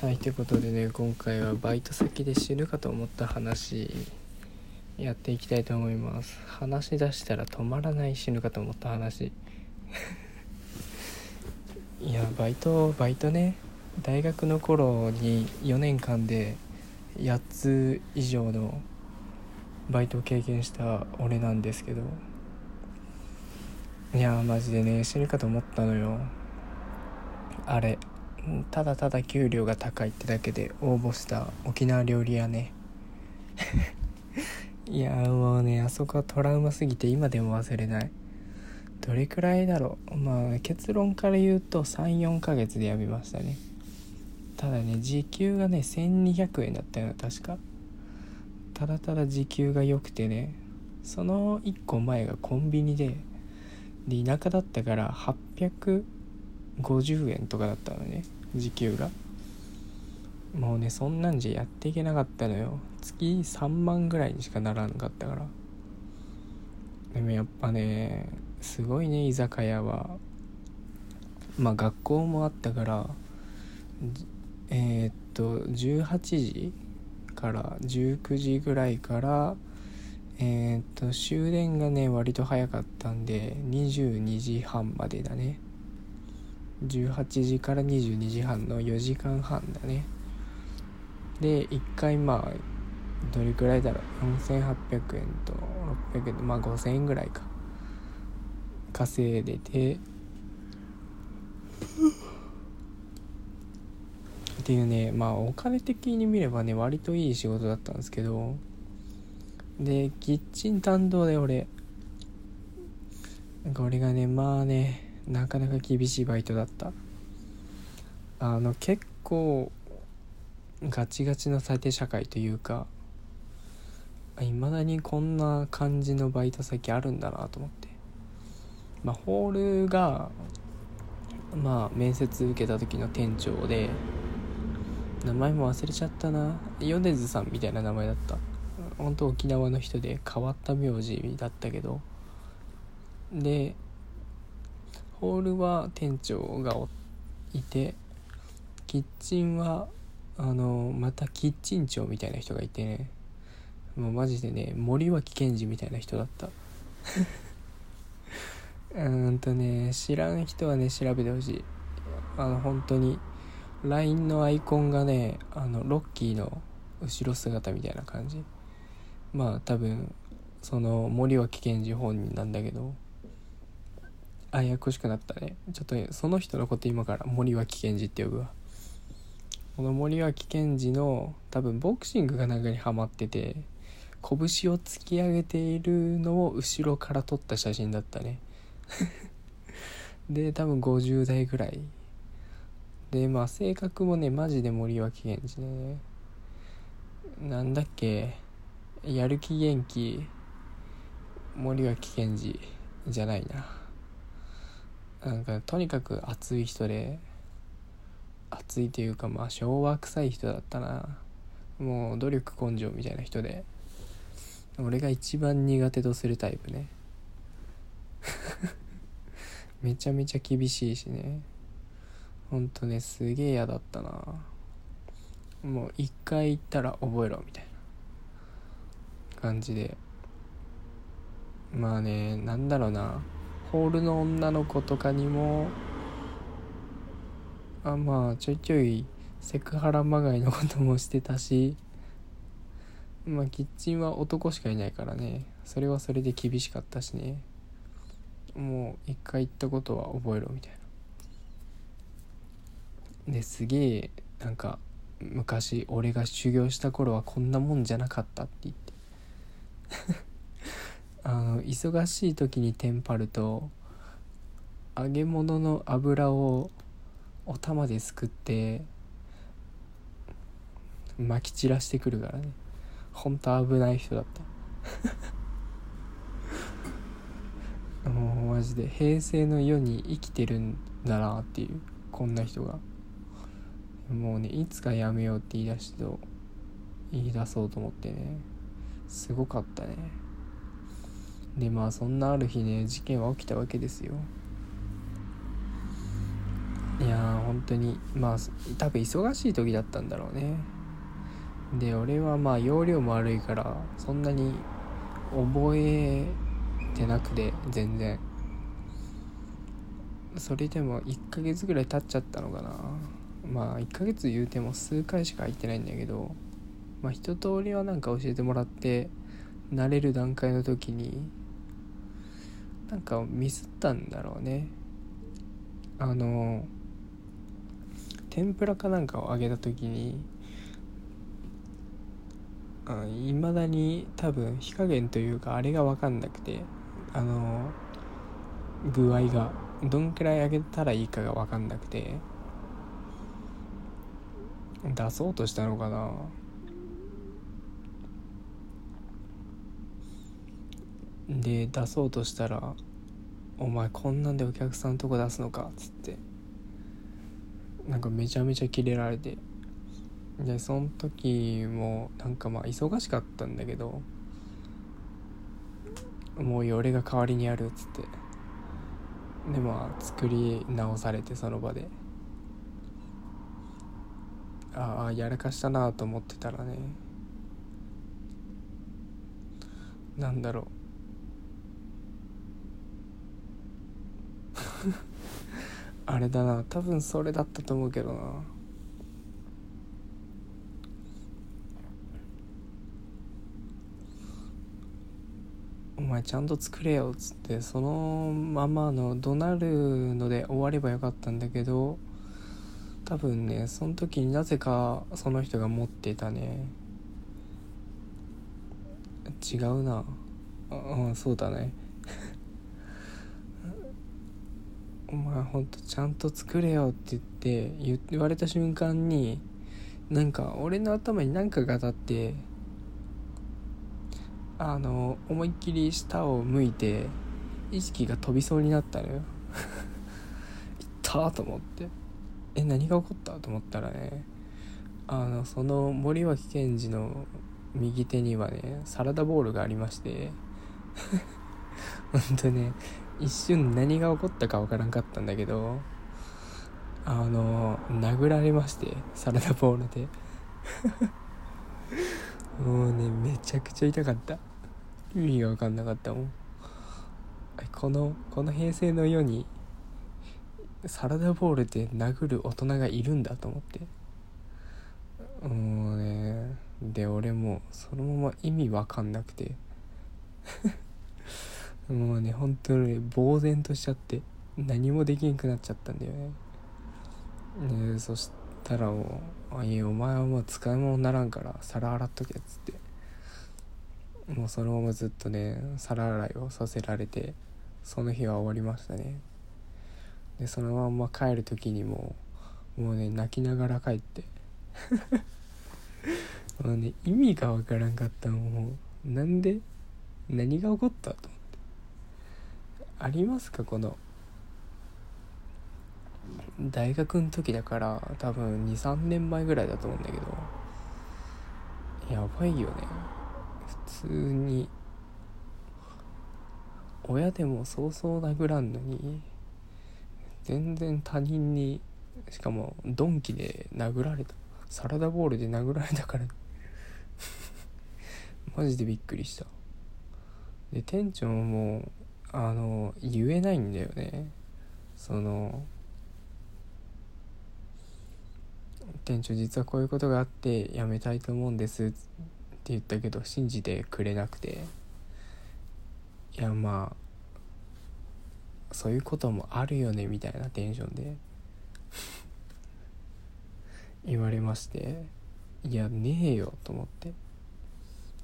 はいということでね今回はバイト先で死ぬかと思った話やっていきたいと思います。話し出したら止まらない死ぬかと思った話。いやバイトバイトね大学の頃に4年間で8つ以上のバイトを経験した俺なんですけど。いやマジでね死ぬかと思ったのよ。あれ。ただただ給料が高いってだけで応募した沖縄料理屋ね。いやもうねあそこはトラウマすぎて今でも忘れない。どれくらいだろう。まあ結論から言うと34ヶ月で辞めましたね。ただね時給がね1200円だったよ確か。ただただ時給が良くてねその1個前がコンビニでで田舎だったから800円50円とかだったのね時給が。もうねそんなんじゃやっていけなかったのよ。月3万ぐらいにしかならんかったから。でもやっぱねすごいね居酒屋は。まあ学校もあったからえー、っと18時から19時ぐらいからえー、っと終電がね割と早かったんで22時半までだね。18時から22時半の4時間半だね。で1回まあどれくらいだろう？4800円と600円まあ5000円ぐらいか。稼いでて。っていうねまあお金的に見ればね割といい仕事だったんですけど。でキッチン担当で俺。これがねまあねなかなか厳しいバイトだった。あの結構ガチガチの最低社会というかいまだにこんな感じのバイト先あるんだなと思って。まあホールがまあ面接受けた時の店長で名前も忘れちゃったな。米津さんみたいな名前だった。本当沖縄の人で変わった名字だったけど。でホールは店長がいてキッチンはあのまたキッチン長みたいな人がいてね。もうマジでね森脇健児みたいな人だった。うんとね知らん人はね調べてほしい。あの本当に LINE のアイコンがねあのロッキーの後ろ姿みたいな感じ。まあ多分その森脇健児本人なんだけど。あややこしくなったね。ちょっと、ね、その人のこと今から森脇健児って呼ぶわ。この森脇健児の多分ボクシングがなんかにハマってて拳を突き上げているのを後ろから撮った写真だったね。で多分50代ぐらい。でまあ性格もねマジで森脇健児ね。なんだっけやる気元気森脇健児じゃないな。なんかとにかく熱い人で熱いというかまあ昭和臭い人だったな。もう努力根性みたいな人で俺が一番苦手とするタイプね。めちゃめちゃ厳しいしね。ほんとねすげえ嫌だったな。もう一回行ったら覚えろみたいな感じで。まあねなんだろうな。ホールの女の子とかにもあまあちょいちょいセクハラまがいのこともしてたしまあキッチンは男しかいないからね。それはそれで厳しかったしね。もう一回言ったことは覚えろみたいな。ですげえなんか昔俺が修行した頃はこんなもんじゃなかったって言って。あの忙しい時にテンパると揚げ物の油をお玉ですくってまき散らしてくるからね。ほんと危ない人だった。もうマジで平成の世に生きてるんだなっていうこんな人が。もうねいつかやめようって言い出しと言い出そうと思ってね。すごかったね。でまあそんなある日ね事件は起きたわけですよ。いやー本当にまあ多分忙しい時だったんだろうね。で俺はまあ容量も悪いからそんなに覚えてなくて全然。それでも1ヶ月ぐらい経っちゃったのかな。まあ1ヶ月言うても数回しか入ってないんだけどまあ一通りはなんか教えてもらって慣れる段階の時になんかミスったんだろうね。あの天ぷらかなんかを揚げた時にいまだに多分火加減というかあれが分かんなくてあの具合がどんくらい揚げたらいいかが分かんなくて出そうとしたのかな。で出そうとしたら「お前こんなんでお客さんとこ出すのか」っつってなんかめちゃめちゃキレられてでその時もなんかまあ忙しかったんだけどもう俺が代わりにやるっつってでまあ作り直されてその場で。ああやらかしたなと思ってたらねなんだろう。あれだな。多分それだったと思うけどな。お前ちゃんと作れよっつってそのままの怒鳴るので終わればよかったんだけど多分ねその時になぜかその人が持ってたね。違うな。ああそうだね。お前ほんとちゃんと作れよって言って言われた瞬間になんか俺の頭に何かが当たってあの思いっきり下を向いて意識が飛びそうになったのよ。いったと思って。え何が起こったと思ったらねあのその森脇健児の右手にはねサラダボールがありまして。本当ね一瞬何が起こったか分からんかったんだけどあの殴られましてサラダボールで。もうねめちゃくちゃ痛かった。意味が分かんなかったもん。このこの平成の世にサラダボールで殴る大人がいるんだと思って。もうねで俺もそのまま意味分かんなくて。もうね本当に呆然としちゃって何もできんくなっちゃったんだよね。ねそしたらもう「あいいお前はもう使い物にならんから皿洗っとけ」っつって。もうそのままずっとね皿洗いをさせられてその日は終わりましたね。でそのまま帰る時にももうね泣きながら帰って。もうね意味がわからんかった。もうなんで何が起こったと思って。ありますか？この大学の時だから多分23年前ぐらいだと思うんだけど。やばいよね。普通に親でもそうそう殴らんのに全然他人にしかもドンキで殴られたサラダボールで殴られたから。マジでびっくりした。で店長もあの言えないんだよね。その店長実はこういうことがあって辞めたいと思うんですって言ったけど信じてくれなくて。いやまあそういうこともあるよねみたいなテンションで言われまして。いやねえよと思って。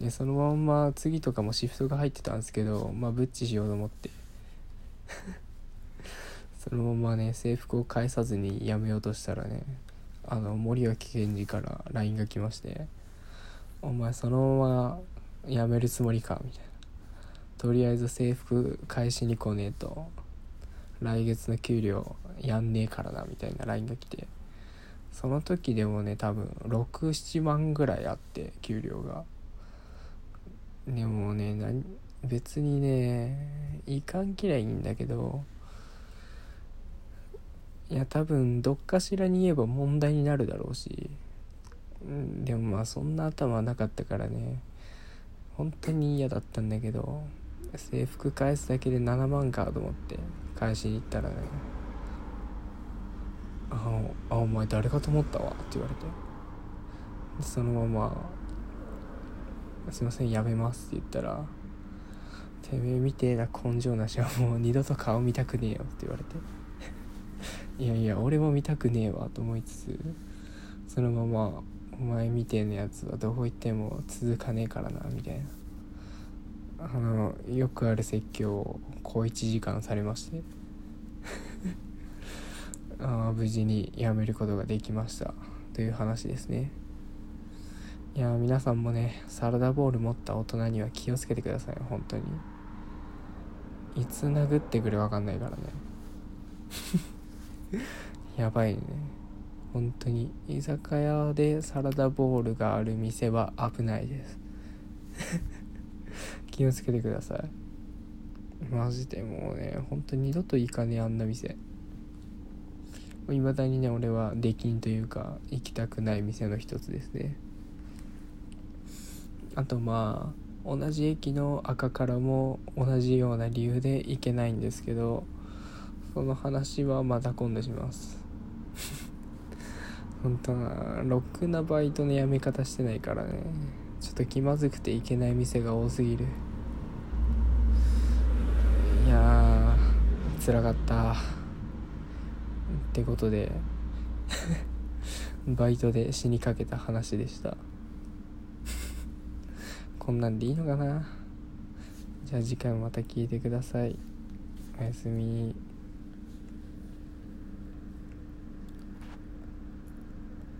でそのまんま次とかもシフトが入ってたんですけどまあブッチしようと思って。そのままね制服を返さずにやめようとしたらねあの森脇健児から LINE が来まして「お前そのまま辞めるつもりか」みたいな「とりあえず制服返しに来ねえと。来月の給料やんねえからな」みたいな LINE が来て。その時でもね多分67万ぐらいあって給料が。でもね別にねいかんきりゃいいんだけどいや多分どっかしらに言えば問題になるだろうし、でもまあそんな頭はなかったからね本当に嫌だったんだけど制服返すだけで7万かと思って返しに行ったらね「ああお前誰かと思ったわ」って言われてそのまま「すいませんやめます」って言ったら「てめえみてえな根性なしはもう二度と顔見たくねえよ」って言われて いやいや俺も見たくねえわと思いつつそのまま「お前みてえなやつはどこ行っても続かねえからな」みたいな。あのよくある説教を小1時間されまして。あ無事にやめることができました。という話ですね。いや皆さんもねサラダボール持った大人には気をつけてください本当に。いつ殴ってくる分かんないからね。やばいね。本当に居酒屋でサラダボールがある店は危ないです。気をつけてください。マジでもうね本当に二度と行かねえあんな店。いまだにね俺は出禁というか行きたくない店の一つですね。あとまあ同じ駅の赤からも同じような理由で行けないんですけどその話はまた今度します。本当なろくなバイトの辞め方してないからね。ちょっと気まずくて行けない店が多すぎる。いやー辛かった。ってことで バイトで死にかけた話でした。こんなんでいいのかな？じゃあ次回もまた聞いてください。おやすみ。